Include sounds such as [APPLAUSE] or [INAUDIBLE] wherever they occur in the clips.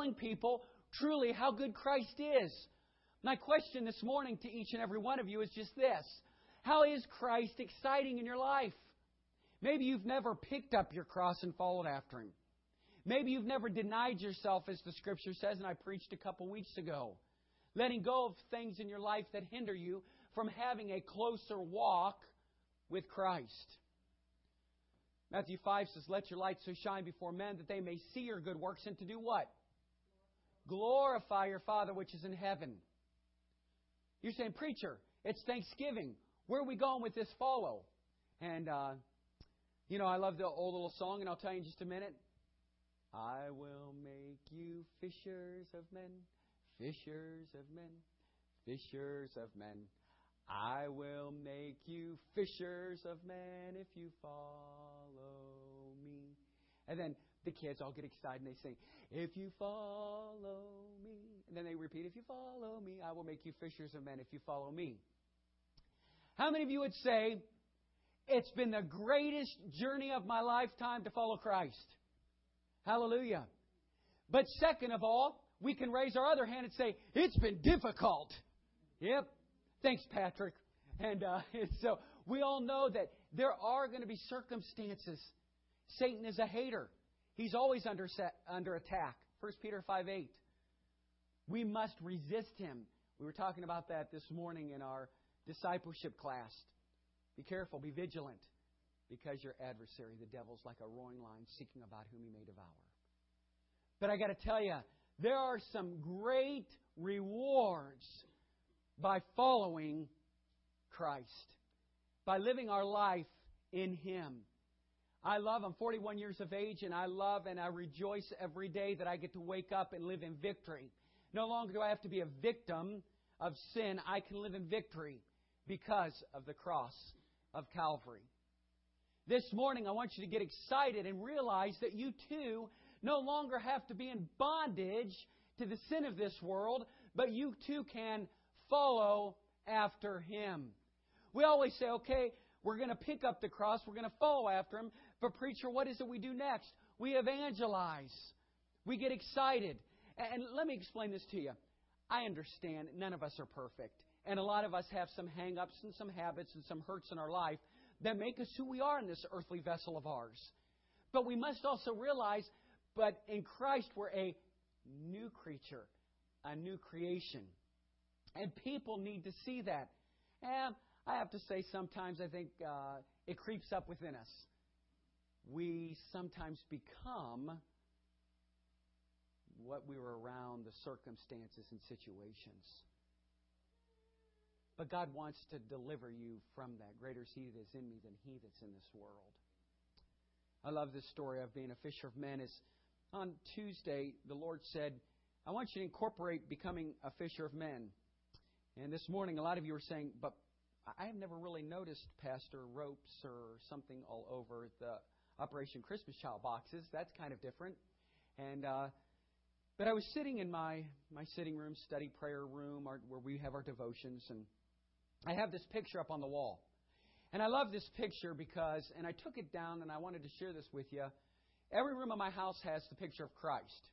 telling people truly how good Christ is. My question this morning to each and every one of you is just this How is Christ exciting in your life? Maybe you've never picked up your cross and followed after Him. Maybe you've never denied yourself, as the Scripture says, and I preached a couple weeks ago. Letting go of things in your life that hinder you from having a closer walk with Christ. Matthew 5 says, Let your light so shine before men that they may see your good works and to do what? Glorify your Father which is in heaven. You're saying, Preacher, it's Thanksgiving. Where are we going with this follow? And, uh, you know, I love the old little song, and I'll tell you in just a minute. I will make you fishers of men, fishers of men, fishers of men. I will make you fishers of men if you follow me. And then the kids all get excited and they sing, If you follow me. And then they repeat, If you follow me, I will make you fishers of men if you follow me. How many of you would say, It's been the greatest journey of my lifetime to follow Christ? Hallelujah. But second of all, we can raise our other hand and say, It's been difficult. Yep. Thanks, Patrick. And, uh, [LAUGHS] and so we all know that there are going to be circumstances. Satan is a hater. He's always under, set, under attack. 1 Peter 5 8. We must resist him. We were talking about that this morning in our discipleship class. Be careful, be vigilant, because your adversary, the devil, is like a roaring lion seeking about whom he may devour. But I got to tell you, there are some great rewards by following Christ, by living our life in Him. I love, I'm 41 years of age, and I love and I rejoice every day that I get to wake up and live in victory. No longer do I have to be a victim of sin. I can live in victory because of the cross of Calvary. This morning, I want you to get excited and realize that you too no longer have to be in bondage to the sin of this world, but you too can follow after Him. We always say, okay, we're going to pick up the cross, we're going to follow after Him, but preacher, what is it we do next? We evangelize. We get excited. And let me explain this to you. I understand none of us are perfect. And a lot of us have some hang ups and some habits and some hurts in our life that make us who we are in this earthly vessel of ours. But we must also realize, but in Christ, we're a new creature, a new creation. And people need to see that. And I have to say, sometimes I think uh, it creeps up within us. We sometimes become what we were around the circumstances and situations. But God wants to deliver you from that. Greater is He that is in me than He that's in this world. I love this story of being a fisher of men. Is on Tuesday, the Lord said, I want you to incorporate becoming a fisher of men. And this morning, a lot of you are saying, but I have never really noticed, Pastor, ropes or something all over the Operation Christmas Child boxes. That's kind of different. And uh, but I was sitting in my my sitting room, study prayer room, our, where we have our devotions, and I have this picture up on the wall. And I love this picture because, and I took it down and I wanted to share this with you. Every room of my house has the picture of Christ.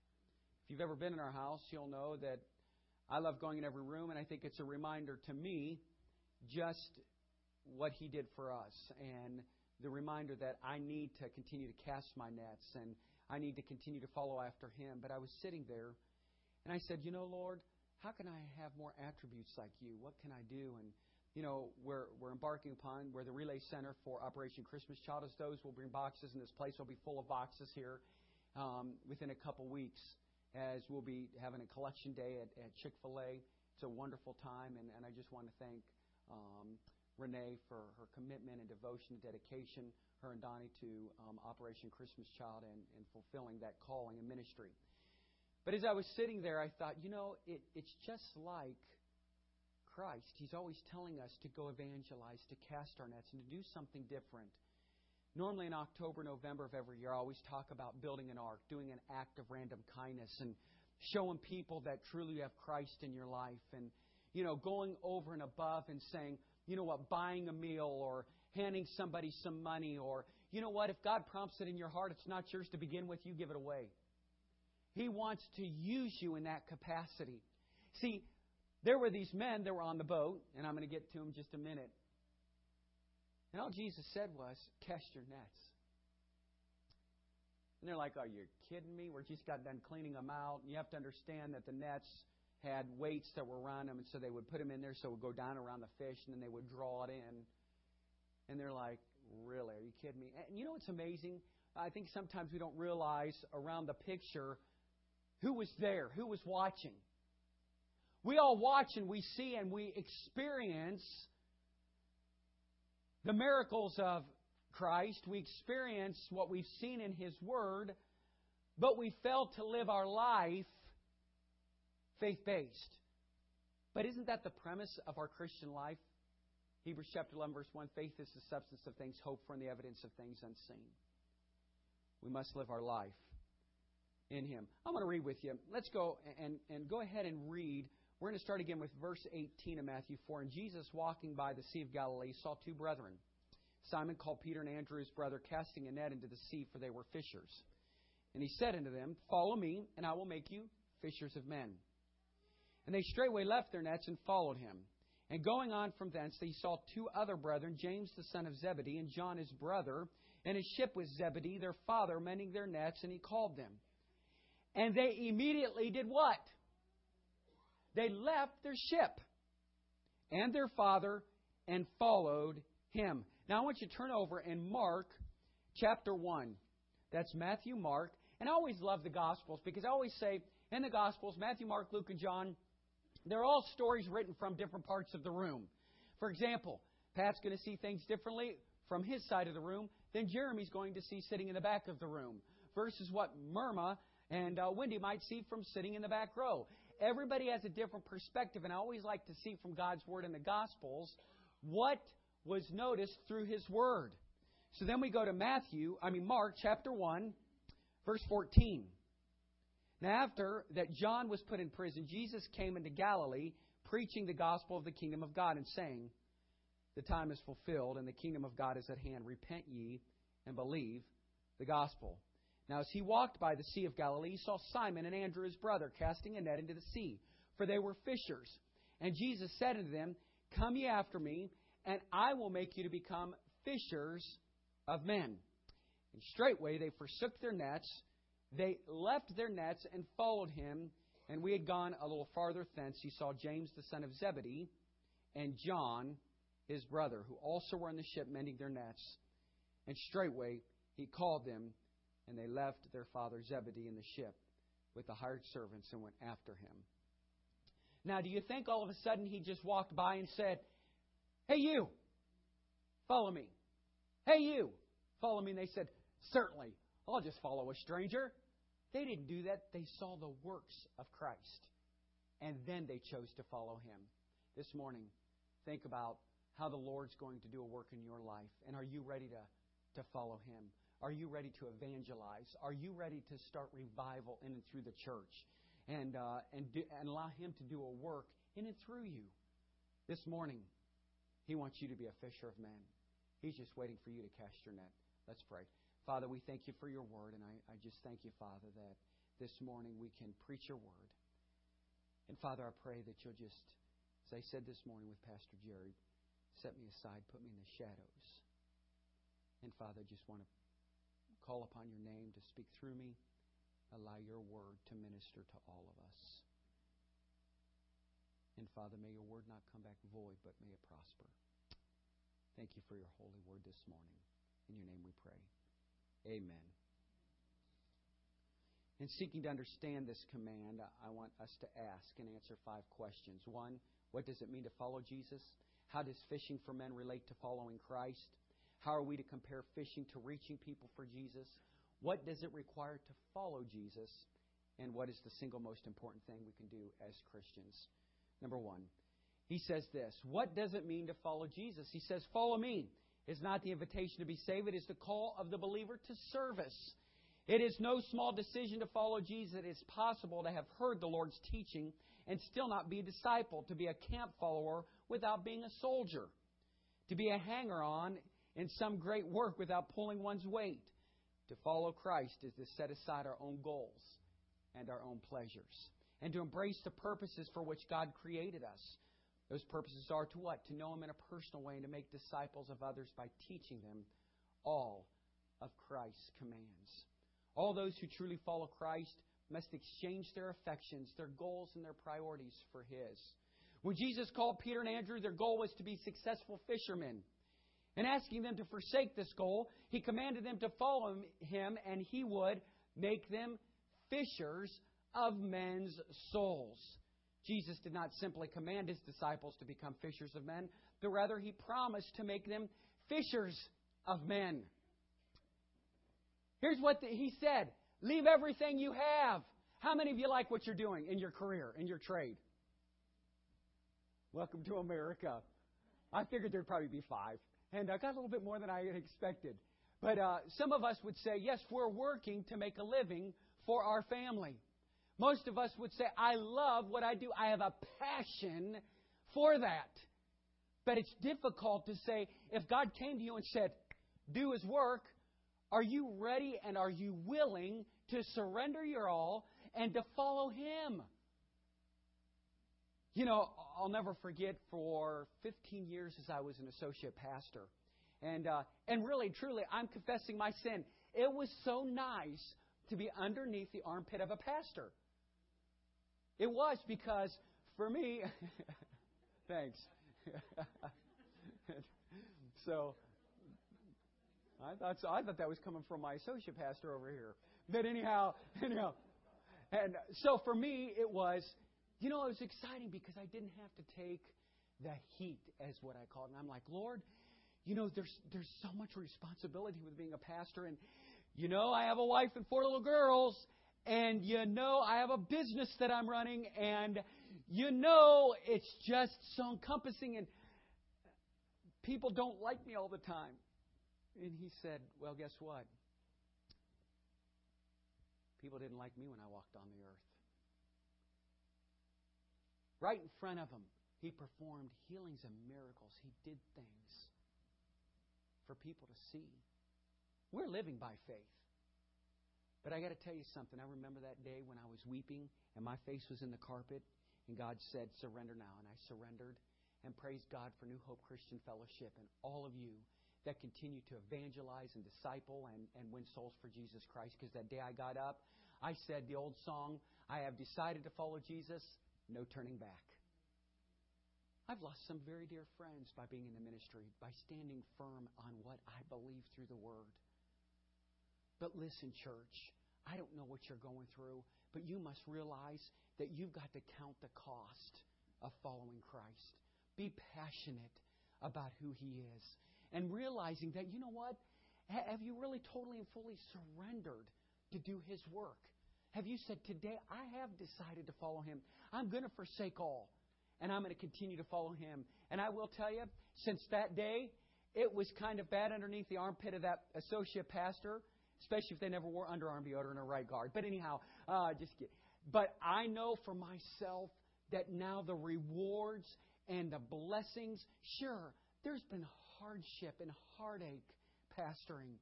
If you've ever been in our house, you'll know that I love going in every room, and I think it's a reminder to me just what He did for us and the reminder that I need to continue to cast my nets and I need to continue to follow after Him. But I was sitting there and I said, You know, Lord, how can I have more attributes like you? What can I do? And, you know, we're, we're embarking upon, we're the relay center for Operation Christmas Child. As those will bring boxes, and this place will be full of boxes here um, within a couple weeks as we'll be having a collection day at, at Chick fil A. It's a wonderful time, and, and I just want to thank um, Renee for her commitment and devotion and dedication, her and Donnie, to um, Operation Christmas Child and, and fulfilling that calling and ministry. But as I was sitting there, I thought, you know, it, it's just like Christ. He's always telling us to go evangelize, to cast our nets, and to do something different. Normally in October, November of every year, I always talk about building an ark, doing an act of random kindness, and showing people that truly you have Christ in your life, and you know, going over and above and saying, you know what, buying a meal or handing somebody some money, or you know what, if God prompts it in your heart, it's not yours to begin with, you give it away. He wants to use you in that capacity. See, there were these men that were on the boat, and I'm going to get to them just a minute. And all Jesus said was, Cast your nets. And they're like, Are you kidding me? We just got done cleaning them out. And you have to understand that the nets had weights that were around them, and so they would put them in there so it would go down around the fish, and then they would draw it in. And they're like, Really? Are you kidding me? And you know what's amazing? I think sometimes we don't realize around the picture who was there, who was watching. We all watch and we see and we experience the miracles of Christ. We experience what we've seen in His Word, but we fail to live our life faith based. But isn't that the premise of our Christian life? Hebrews chapter 11, verse 1 faith is the substance of things hoped for and the evidence of things unseen. We must live our life in Him. I'm going to read with you. Let's go and, and go ahead and read. We're going to start again with verse 18 of Matthew 4. And Jesus, walking by the Sea of Galilee, saw two brethren. Simon called Peter and Andrew his brother, casting a net into the sea, for they were fishers. And he said unto them, Follow me, and I will make you fishers of men. And they straightway left their nets and followed him. And going on from thence, they saw two other brethren, James the son of Zebedee, and John his brother, and his ship was Zebedee, their father, mending their nets, and he called them. And they immediately did what? They left their ship and their father and followed him. Now I want you to turn over in Mark chapter 1. That's Matthew, Mark. And I always love the Gospels because I always say in the Gospels, Matthew, Mark, Luke, and John, they're all stories written from different parts of the room. For example, Pat's going to see things differently from his side of the room than Jeremy's going to see sitting in the back of the room, versus what Myrna and uh, Wendy might see from sitting in the back row. Everybody has a different perspective, and I always like to see from God's Word in the Gospels what was noticed through His Word. So then we go to Matthew, I mean Mark chapter 1, verse 14. Now, after that John was put in prison, Jesus came into Galilee preaching the gospel of the kingdom of God and saying, The time is fulfilled and the kingdom of God is at hand. Repent ye and believe the gospel. Now, as he walked by the Sea of Galilee, he saw Simon and Andrew his brother casting a net into the sea, for they were fishers. And Jesus said unto them, Come ye after me, and I will make you to become fishers of men. And straightway they forsook their nets they left their nets and followed him. And we had gone a little farther thence. He saw James the son of Zebedee and John his brother, who also were in the ship mending their nets. And straightway he called them, and they left their father Zebedee in the ship with the hired servants and went after him. Now, do you think all of a sudden he just walked by and said, Hey, you, follow me? Hey, you, follow me? And they said, Certainly. I'll just follow a stranger. They didn't do that. They saw the works of Christ. And then they chose to follow him. This morning, think about how the Lord's going to do a work in your life. And are you ready to, to follow him? Are you ready to evangelize? Are you ready to start revival in and through the church? And, uh, and, do, and allow him to do a work in and through you. This morning, he wants you to be a fisher of men. He's just waiting for you to cast your net. Let's pray. Father, we thank you for your word, and I, I just thank you, Father, that this morning we can preach your word. And Father, I pray that you'll just, as I said this morning with Pastor Jerry, set me aside, put me in the shadows. And Father, I just want to call upon your name to speak through me. Allow your word to minister to all of us. And Father, may your word not come back void, but may it prosper. Thank you for your holy word this morning. In your name we pray. Amen. In seeking to understand this command, I want us to ask and answer five questions. One, what does it mean to follow Jesus? How does fishing for men relate to following Christ? How are we to compare fishing to reaching people for Jesus? What does it require to follow Jesus? And what is the single most important thing we can do as Christians? Number one, he says this What does it mean to follow Jesus? He says, Follow me is not the invitation to be saved, it is the call of the believer to service. It is no small decision to follow Jesus. It is possible to have heard the Lord's teaching and still not be a disciple, to be a camp follower without being a soldier, to be a hanger on in some great work without pulling one's weight. To follow Christ is to set aside our own goals and our own pleasures, and to embrace the purposes for which God created us. Those purposes are to what? To know Him in a personal way and to make disciples of others by teaching them all of Christ's commands. All those who truly follow Christ must exchange their affections, their goals, and their priorities for His. When Jesus called Peter and Andrew, their goal was to be successful fishermen. And asking them to forsake this goal, He commanded them to follow Him, and He would make them fishers of men's souls. Jesus did not simply command His disciples to become fishers of men, but rather He promised to make them fishers of men. Here's what the, He said Leave everything you have. How many of you like what you're doing in your career, in your trade? Welcome to America. I figured there'd probably be five, and I got a little bit more than I had expected. But uh, some of us would say, yes, we're working to make a living for our family. Most of us would say, I love what I do. I have a passion for that. But it's difficult to say, if God came to you and said, do His work, are you ready and are you willing to surrender your all and to follow Him? You know, I'll never forget for 15 years as I was an associate pastor. And, uh, and really, truly, I'm confessing my sin. It was so nice to be underneath the armpit of a pastor. It was because, for me, [LAUGHS] thanks. [LAUGHS] so, I thought so. I thought that was coming from my associate pastor over here. But anyhow, [LAUGHS] anyhow, and so for me, it was you know, it was exciting because I didn't have to take the heat, as what I call it. And I'm like, Lord, you know, there's there's so much responsibility with being a pastor, and you know, I have a wife and four little girls, and you know, I have a business that I'm running, and you know, it's just so encompassing, and people don't like me all the time. And he said, Well, guess what? People didn't like me when I walked on the earth. Right in front of him, he performed healings and miracles. He did things for people to see. We're living by faith. But I got to tell you something. I remember that day when I was weeping and my face was in the carpet, and God said, Surrender now. And I surrendered. And praise God for New Hope Christian Fellowship and all of you that continue to evangelize and disciple and, and win souls for Jesus Christ. Because that day I got up, I said the old song, I have decided to follow Jesus no turning back. I've lost some very dear friends by being in the ministry, by standing firm on what I believe through the Word. But listen, church, I don't know what you're going through, but you must realize that you've got to count the cost of following Christ. Be passionate about who He is. And realizing that, you know what? Have you really totally and fully surrendered to do His work? Have you said, Today I have decided to follow him? I'm going to forsake all, and I'm going to continue to follow him. And I will tell you, since that day, it was kind of bad underneath the armpit of that associate pastor, especially if they never wore underarm deodorant or a right guard. But anyhow, uh, just. But I know for myself that now the rewards and the blessings, sure, there's been hardship and heartache pastoring,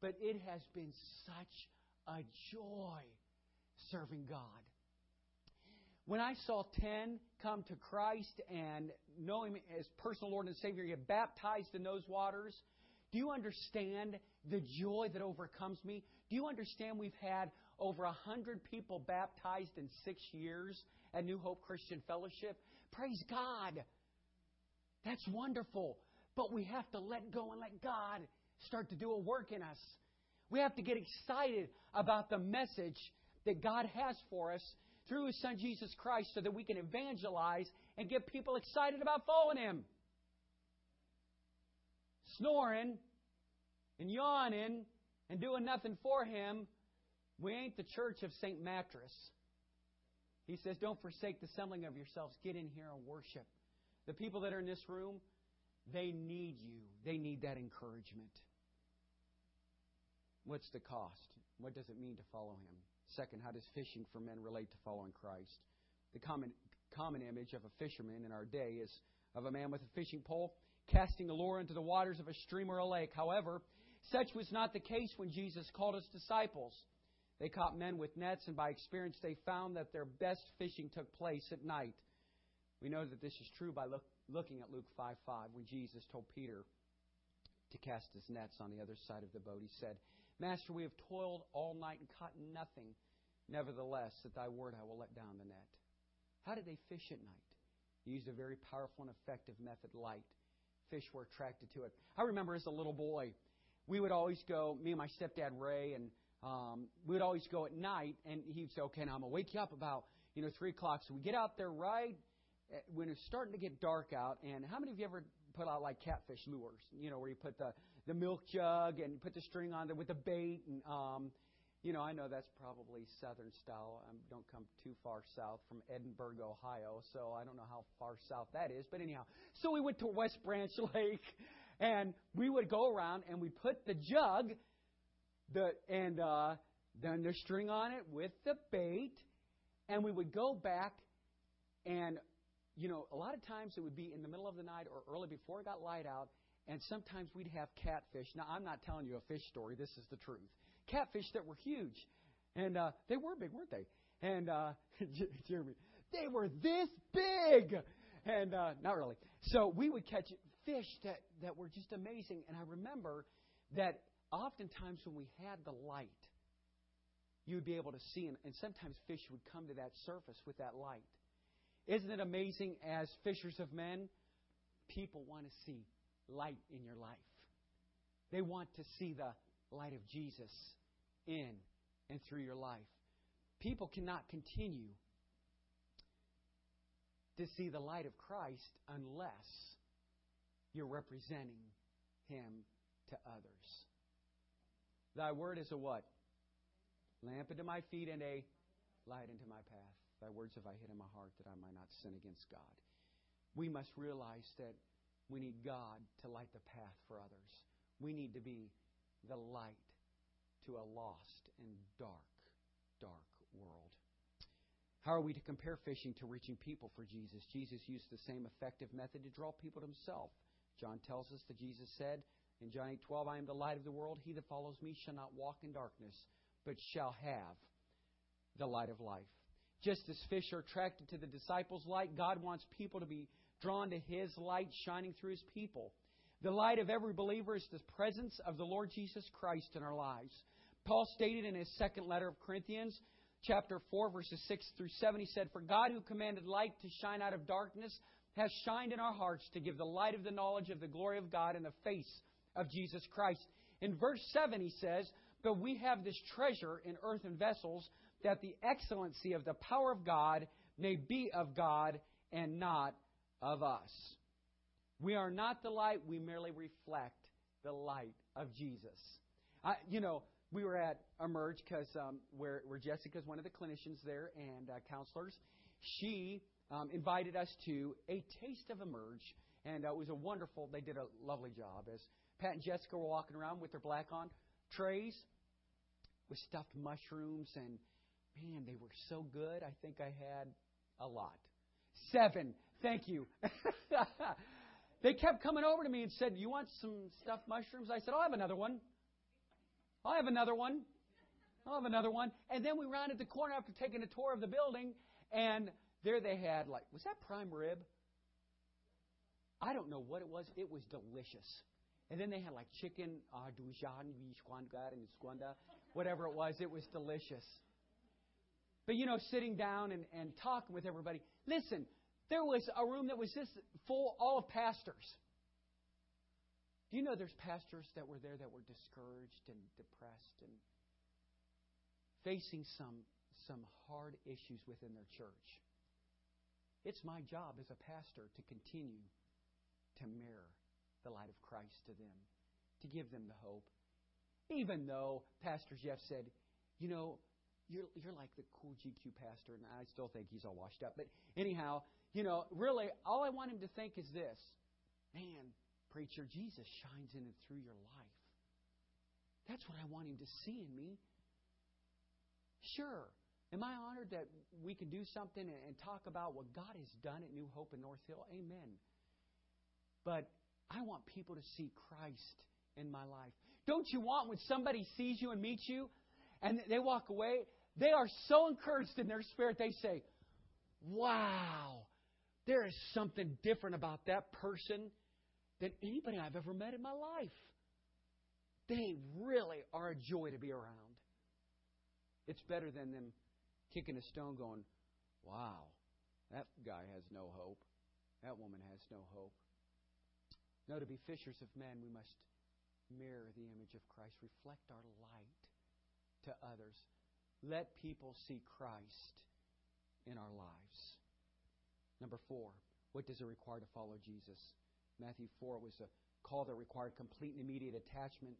but it has been such a joy serving God. When I saw 10 come to Christ and know Him as personal Lord and Savior, get baptized in those waters, do you understand the joy that overcomes me? Do you understand we've had over a hundred people baptized in six years at New Hope Christian Fellowship? Praise God. That's wonderful. But we have to let go and let God start to do a work in us. We have to get excited about the message that God has for us through His Son Jesus Christ so that we can evangelize and get people excited about following Him. Snoring and yawning and doing nothing for Him, we ain't the church of St. Mattress. He says, Don't forsake the assembling of yourselves. Get in here and worship. The people that are in this room, they need you. They need that encouragement. What's the cost? What does it mean to follow Him? Second, how does fishing for men relate to following Christ? The common, common image of a fisherman in our day is of a man with a fishing pole casting a lure into the waters of a stream or a lake. However, such was not the case when Jesus called his disciples. They caught men with nets, and by experience they found that their best fishing took place at night. We know that this is true by look, looking at Luke 5 5, when Jesus told Peter to cast his nets on the other side of the boat. He said, Master, we have toiled all night and caught nothing. Nevertheless, at thy word I will let down the net. How did they fish at night? He used a very powerful and effective method, light. Fish were attracted to it. I remember as a little boy, we would always go, me and my stepdad Ray, and um, we would always go at night, and he'd say, okay, now I'm to wake you up about, you know, 3 o'clock. So we get out there right when it's starting to get dark out. And how many of you ever put out like catfish lures? You know, where you put the, the milk jug and put the string on there with the bait. And, um, you know, I know that's probably southern style. I don't come too far south from Edinburg, Ohio, so I don't know how far south that is. But anyhow, so we went to West Branch [LAUGHS] Lake, and we would go around and we put the jug the and uh, then the string on it with the bait, and we would go back and you know a lot of times it would be in the middle of the night or early before it got light out, and sometimes we'd have catfish. Now I'm not telling you a fish story. This is the truth. Catfish that were huge, and uh, they were big, weren't they? And uh, [LAUGHS] Jeremy, they were this big, and uh, not really. So we would catch fish that that were just amazing. And I remember that oftentimes when we had the light, you would be able to see, and, and sometimes fish would come to that surface with that light. Isn't it amazing as fishers of men? People want to see light in your life. They want to see the light of Jesus in and through your life. People cannot continue to see the light of Christ unless you're representing Him to others. Thy word is a what? Lamp unto my feet and a light unto my path. Thy words have I hid in my heart that I might not sin against God. We must realize that we need God to light the path for others. We need to be the light to a lost and dark, dark world. How are we to compare fishing to reaching people for Jesus? Jesus used the same effective method to draw people to himself. John tells us that Jesus said, in John 8 12, I am the light of the world. He that follows me shall not walk in darkness, but shall have the light of life. Just as fish are attracted to the disciples' light, God wants people to be drawn to His light shining through His people. The light of every believer is the presence of the Lord Jesus Christ in our lives. Paul stated in his second letter of Corinthians, chapter 4, verses 6 through 7, he said, For God who commanded light to shine out of darkness has shined in our hearts to give the light of the knowledge of the glory of God in the face of Jesus Christ. In verse 7, he says, But we have this treasure in earthen vessels, that the excellency of the power of God may be of God and not of us. We are not the light, we merely reflect the light of Jesus. I, you know, we were at Emerge because um, where, where Jessica's one of the clinicians there and uh, counselors. She um, invited us to a taste of Emerge, and uh, it was a wonderful. They did a lovely job as Pat and Jessica were walking around with their black on trays with stuffed mushrooms, and man, they were so good. I think I had a lot. Seven. Thank you. [LAUGHS] they kept coming over to me and said, You want some stuffed mushrooms? I said, I'll have another one. I'll have another one. I'll have another one. And then we rounded the corner after taking a tour of the building, and there they had, like, was that prime rib? I don't know what it was. It was delicious. And then they had like chicken, ah, and whatever it was. It was delicious. But you know, sitting down and, and talking with everybody. Listen, there was a room that was just full all of pastors. Do you know there's pastors that were there that were discouraged and depressed and facing some some hard issues within their church? It's my job as a pastor to continue to mirror the light of Christ to them, to give them the hope. Even though Pastor Jeff said, you know, you're, you're like the cool GQ pastor, and I still think he's all washed up. But anyhow, you know, really, all I want him to think is this man, preacher, Jesus shines in and through your life. That's what I want him to see in me. Sure. Am I honored that we can do something and talk about what God has done at New Hope in North Hill? Amen. But I want people to see Christ in my life. Don't you want when somebody sees you and meets you and they walk away, they are so encouraged in their spirit, they say, Wow, there is something different about that person than anybody I've ever met in my life. They really are a joy to be around. It's better than them kicking a stone going, Wow, that guy has no hope. That woman has no hope. No, to be fishers of men, we must mirror the image of Christ, reflect our light to others. Let people see Christ in our lives. Number four, what does it require to follow Jesus? Matthew 4 was a call that required complete and immediate attachment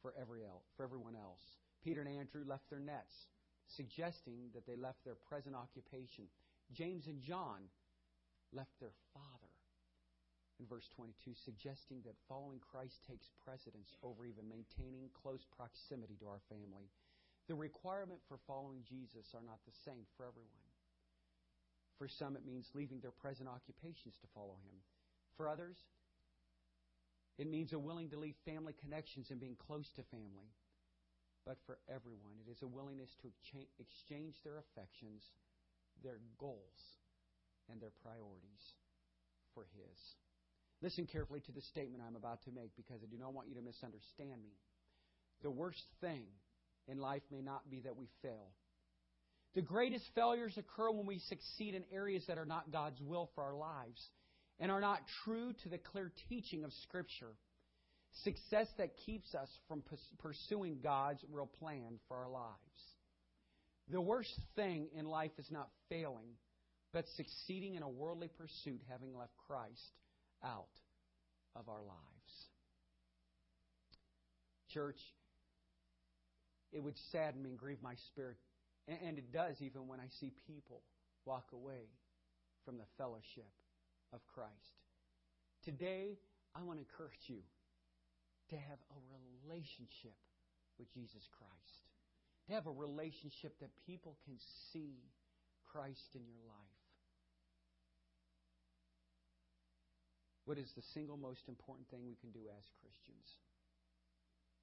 for, every el- for everyone else. Peter and Andrew left their nets, suggesting that they left their present occupation. James and John left their father in verse 22, suggesting that following Christ takes precedence over even maintaining close proximity to our family. The requirement for following Jesus are not the same for everyone. For some, it means leaving their present occupations to follow Him. For others, it means a willing to leave family connections and being close to family. But for everyone, it is a willingness to exchange their affections, their goals, and their priorities for His. Listen carefully to the statement I'm about to make because I do not want you to misunderstand me. The worst thing in life may not be that we fail. The greatest failures occur when we succeed in areas that are not God's will for our lives and are not true to the clear teaching of Scripture. Success that keeps us from pursuing God's real plan for our lives. The worst thing in life is not failing, but succeeding in a worldly pursuit, having left Christ out of our lives. Church, it would sadden me and grieve my spirit, and it does even when I see people walk away from the fellowship of Christ. Today, I want to encourage you to have a relationship with Jesus Christ, to have a relationship that people can see Christ in your life. What is the single most important thing we can do as Christians?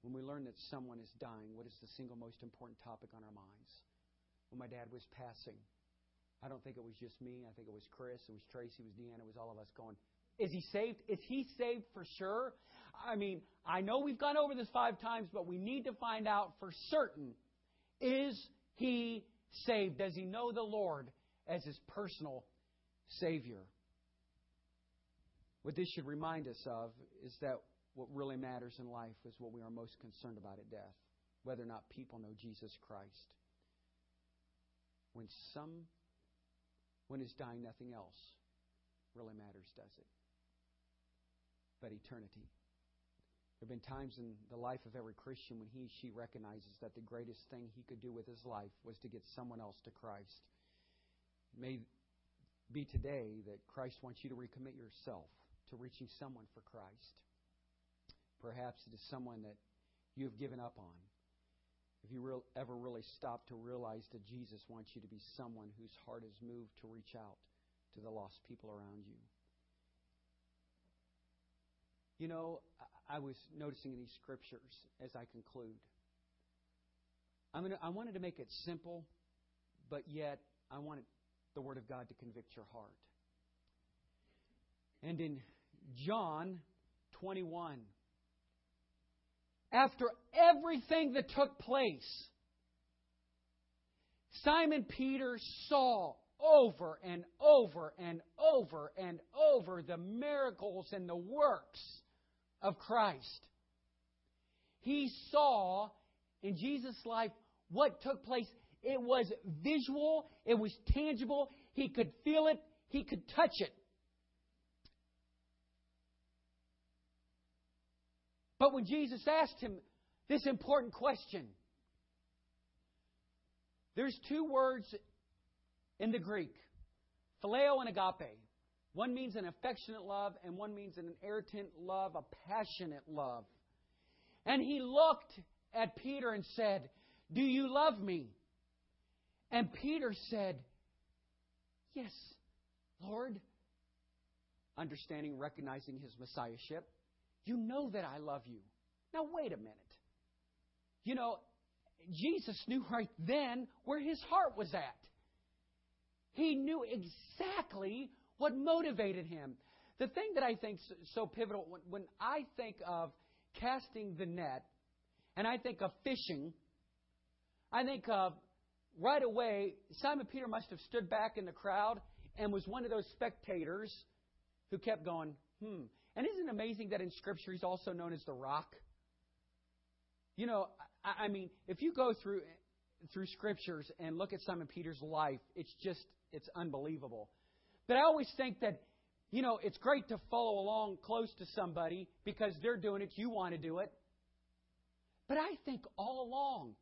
When we learn that someone is dying, what is the single most important topic on our minds? When my dad was passing, I don't think it was just me. I think it was Chris, it was Tracy, it was Deanna, it was all of us going, Is he saved? Is he saved for sure? I mean, I know we've gone over this five times, but we need to find out for certain is he saved? Does he know the Lord as his personal Savior? What this should remind us of is that what really matters in life is what we are most concerned about at death, whether or not people know Jesus Christ. When some when is dying nothing else really matters, does it? But eternity. There have been times in the life of every Christian when he or she recognizes that the greatest thing he could do with his life was to get someone else to Christ. It may be today that Christ wants you to recommit yourself to reaching someone for Christ. Perhaps it is someone that you have given up on. If you real, ever really stop to realize that Jesus wants you to be someone whose heart is moved to reach out to the lost people around you. You know, I was noticing in these scriptures as I conclude. I'm gonna, I wanted to make it simple, but yet I wanted the Word of God to convict your heart. And in John 21. After everything that took place, Simon Peter saw over and over and over and over the miracles and the works of Christ. He saw in Jesus' life what took place. It was visual, it was tangible, he could feel it, he could touch it. But when Jesus asked him this important question, there's two words in the Greek phileo and agape. One means an affectionate love, and one means an irritant love, a passionate love. And he looked at Peter and said, Do you love me? And Peter said, Yes, Lord. Understanding, recognizing his messiahship. You know that I love you. Now, wait a minute. You know, Jesus knew right then where his heart was at. He knew exactly what motivated him. The thing that I think is so pivotal when, when I think of casting the net and I think of fishing, I think of right away Simon Peter must have stood back in the crowd and was one of those spectators who kept going, hmm. And isn't it amazing that in Scripture he's also known as the rock? You know, I, I mean, if you go through through scriptures and look at Simon Peter's life, it's just it's unbelievable. But I always think that you know, it's great to follow along close to somebody because they're doing it, you want to do it. But I think all along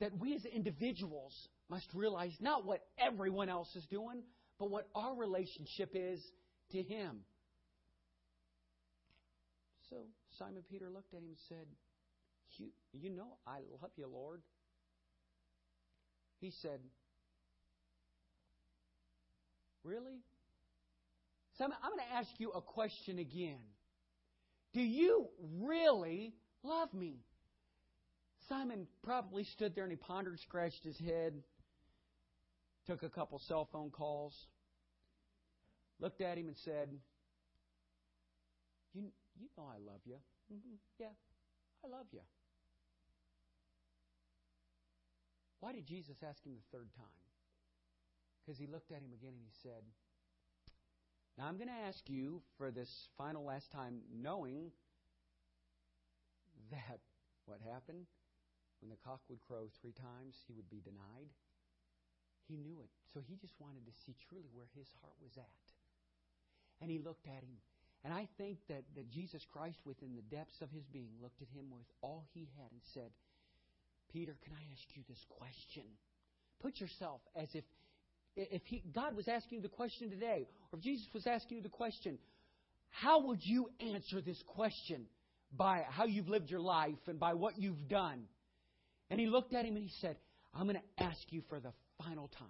that we as individuals must realize not what everyone else is doing, but what our relationship is to Him. So Simon Peter looked at him and said, You, you know, I love you, Lord. He said, Really? So I'm, I'm going to ask you a question again. Do you really love me? Simon probably stood there and he pondered, scratched his head, took a couple cell phone calls, looked at him and said, You, you know I love you. Mm-hmm. Yeah, I love you. Why did Jesus ask him the third time? Because he looked at him again and he said, Now I'm going to ask you for this final last time, knowing that what happened when the cock would crow three times, he would be denied. He knew it. So he just wanted to see truly where his heart was at. And he looked at him. And I think that, that Jesus Christ, within the depths of his being, looked at him with all he had and said, Peter, can I ask you this question? Put yourself as if if he, God was asking you the question today, or if Jesus was asking you the question, how would you answer this question? By how you've lived your life and by what you've done. And he looked at him and he said, I'm going to ask you for the final time.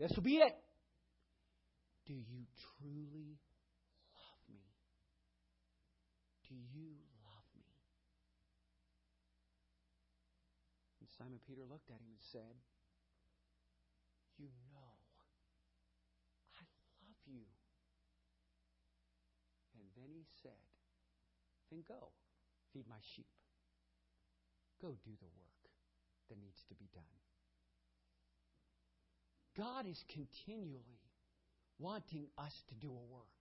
This will be it. Do you truly love me? Do you love me? And Simon Peter looked at him and said, You know I love you. And then he said, Then go, feed my sheep. Go do the work that needs to be done. God is continually wanting us to do a work.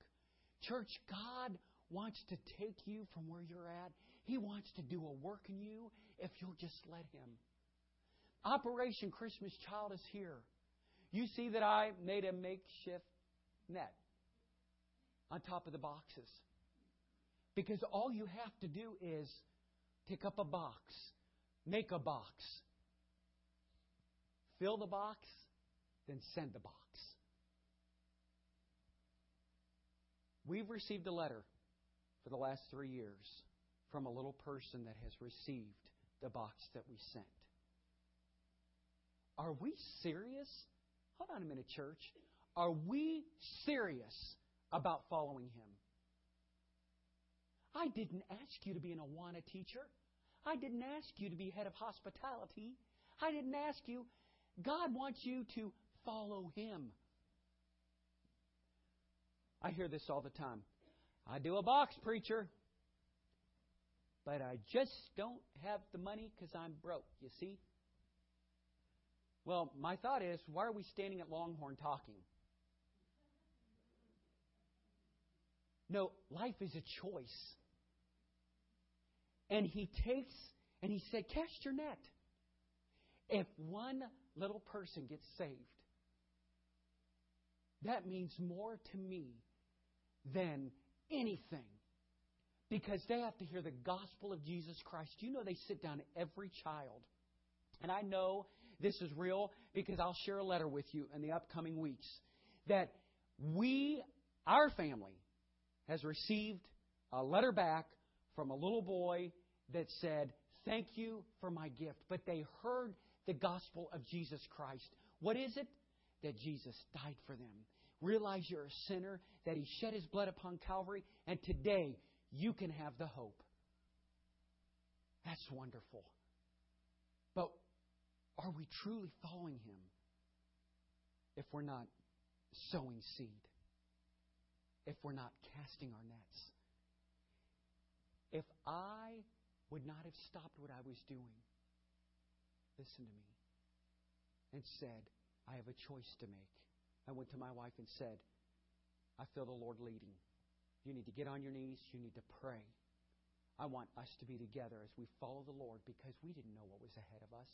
Church, God wants to take you from where you're at. He wants to do a work in you if you'll just let Him. Operation Christmas Child is here. You see that I made a makeshift net on top of the boxes. Because all you have to do is pick up a box, make a box, fill the box, then send the box. We've received a letter for the last three years from a little person that has received the box that we sent. Are we serious? Hold on a minute, church. Are we serious about following Him? I didn't ask you to be an Awana teacher. I didn't ask you to be head of hospitality. I didn't ask you. God wants you to follow Him. I hear this all the time. I do a box preacher, but I just don't have the money because I'm broke, you see? Well, my thought is, why are we standing at Longhorn talking? No, life is a choice. And he takes and he said, Cast your net. If one little person gets saved, that means more to me than anything. Because they have to hear the gospel of Jesus Christ. You know, they sit down every child. And I know this is real because I'll share a letter with you in the upcoming weeks. That we, our family, has received a letter back from a little boy that said, Thank you for my gift. But they heard the gospel of Jesus Christ. What is it? That Jesus died for them. Realize you're a sinner, that He shed His blood upon Calvary, and today you can have the hope That's wonderful. Are we truly following Him if we're not sowing seed? If we're not casting our nets? If I would not have stopped what I was doing, listen to me, and said, I have a choice to make. I went to my wife and said, I feel the Lord leading. You need to get on your knees. You need to pray. I want us to be together as we follow the Lord because we didn't know what was ahead of us.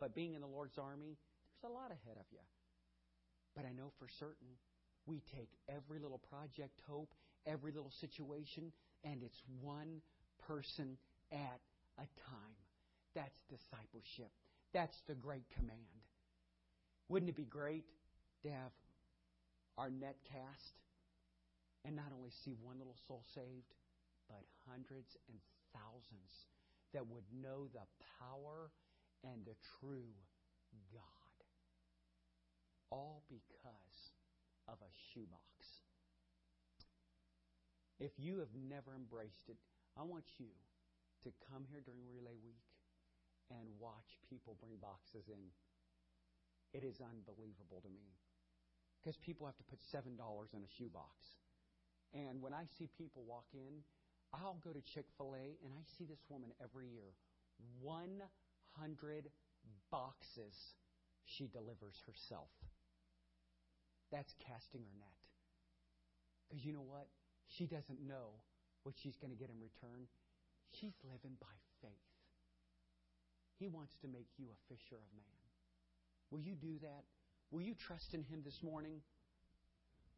But being in the Lord's army, there's a lot ahead of you. But I know for certain we take every little project hope, every little situation, and it's one person at a time. That's discipleship. That's the great command. Wouldn't it be great to have our net cast and not only see one little soul saved, but hundreds and thousands that would know the power and the true God. All because of a shoebox. If you have never embraced it, I want you to come here during Relay Week and watch people bring boxes in. It is unbelievable to me. Because people have to put $7 in a shoebox. And when I see people walk in, I'll go to Chick fil A and I see this woman every year. 100 boxes she delivers herself. That's casting her net. Because you know what? She doesn't know what she's going to get in return. She's living by faith. He wants to make you a fisher of man. Will you do that? Will you trust in Him this morning?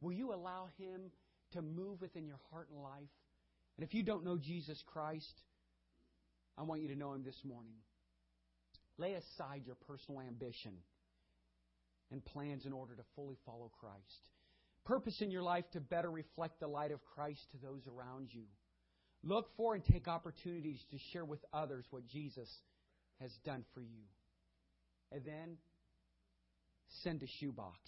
Will you allow Him to move within your heart and life? And if you don't know Jesus Christ, I want you to know Him this morning. Lay aside your personal ambition and plans in order to fully follow Christ. Purpose in your life to better reflect the light of Christ to those around you. Look for and take opportunities to share with others what Jesus has done for you. And then send a shoebox.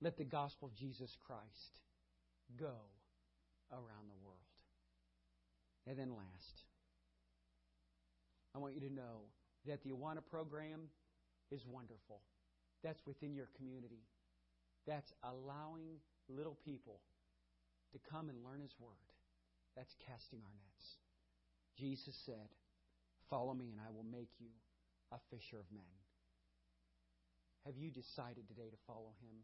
Let the gospel of Jesus Christ go around the world. And then last, I want you to know that the Awana program is wonderful. That's within your community. That's allowing little people to come and learn His Word. That's casting our nets. Jesus said, Follow me, and I will make you a fisher of men. Have you decided today to follow Him?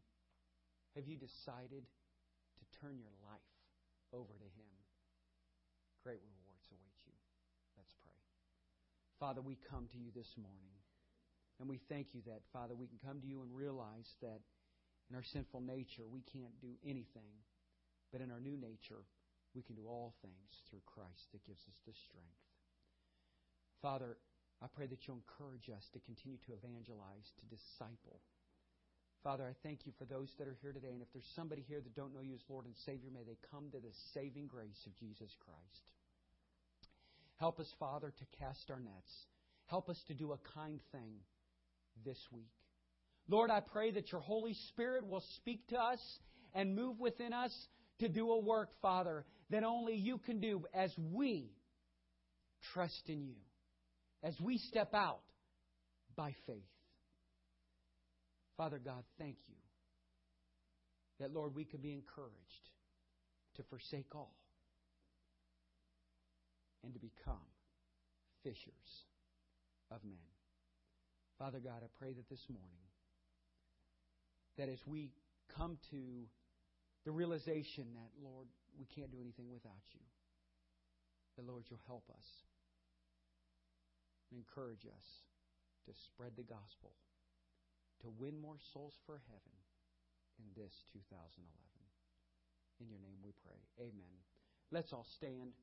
Have you decided to turn your life over to Him? Great rewards await you. Let's pray. Father, we come to you this morning, and we thank you that, Father, we can come to you and realize that in our sinful nature we can't do anything, but in our new nature we can do all things through Christ that gives us the strength. Father, I pray that you'll encourage us to continue to evangelize, to disciple. Father, I thank you for those that are here today. And if there's somebody here that don't know you as Lord and Savior, may they come to the saving grace of Jesus Christ. Help us, Father, to cast our nets. Help us to do a kind thing this week. Lord, I pray that your Holy Spirit will speak to us and move within us to do a work, Father, that only you can do as we trust in you as we step out by faith. Father God, thank you that, Lord, we can be encouraged to forsake all and to become fishers of men. Father God, I pray that this morning, that as we come to the realization that, Lord, we can't do anything without you, that, Lord, you'll help us and encourage us to spread the gospel, to win more souls for heaven in this 2011. In your name we pray. Amen. Let's all stand.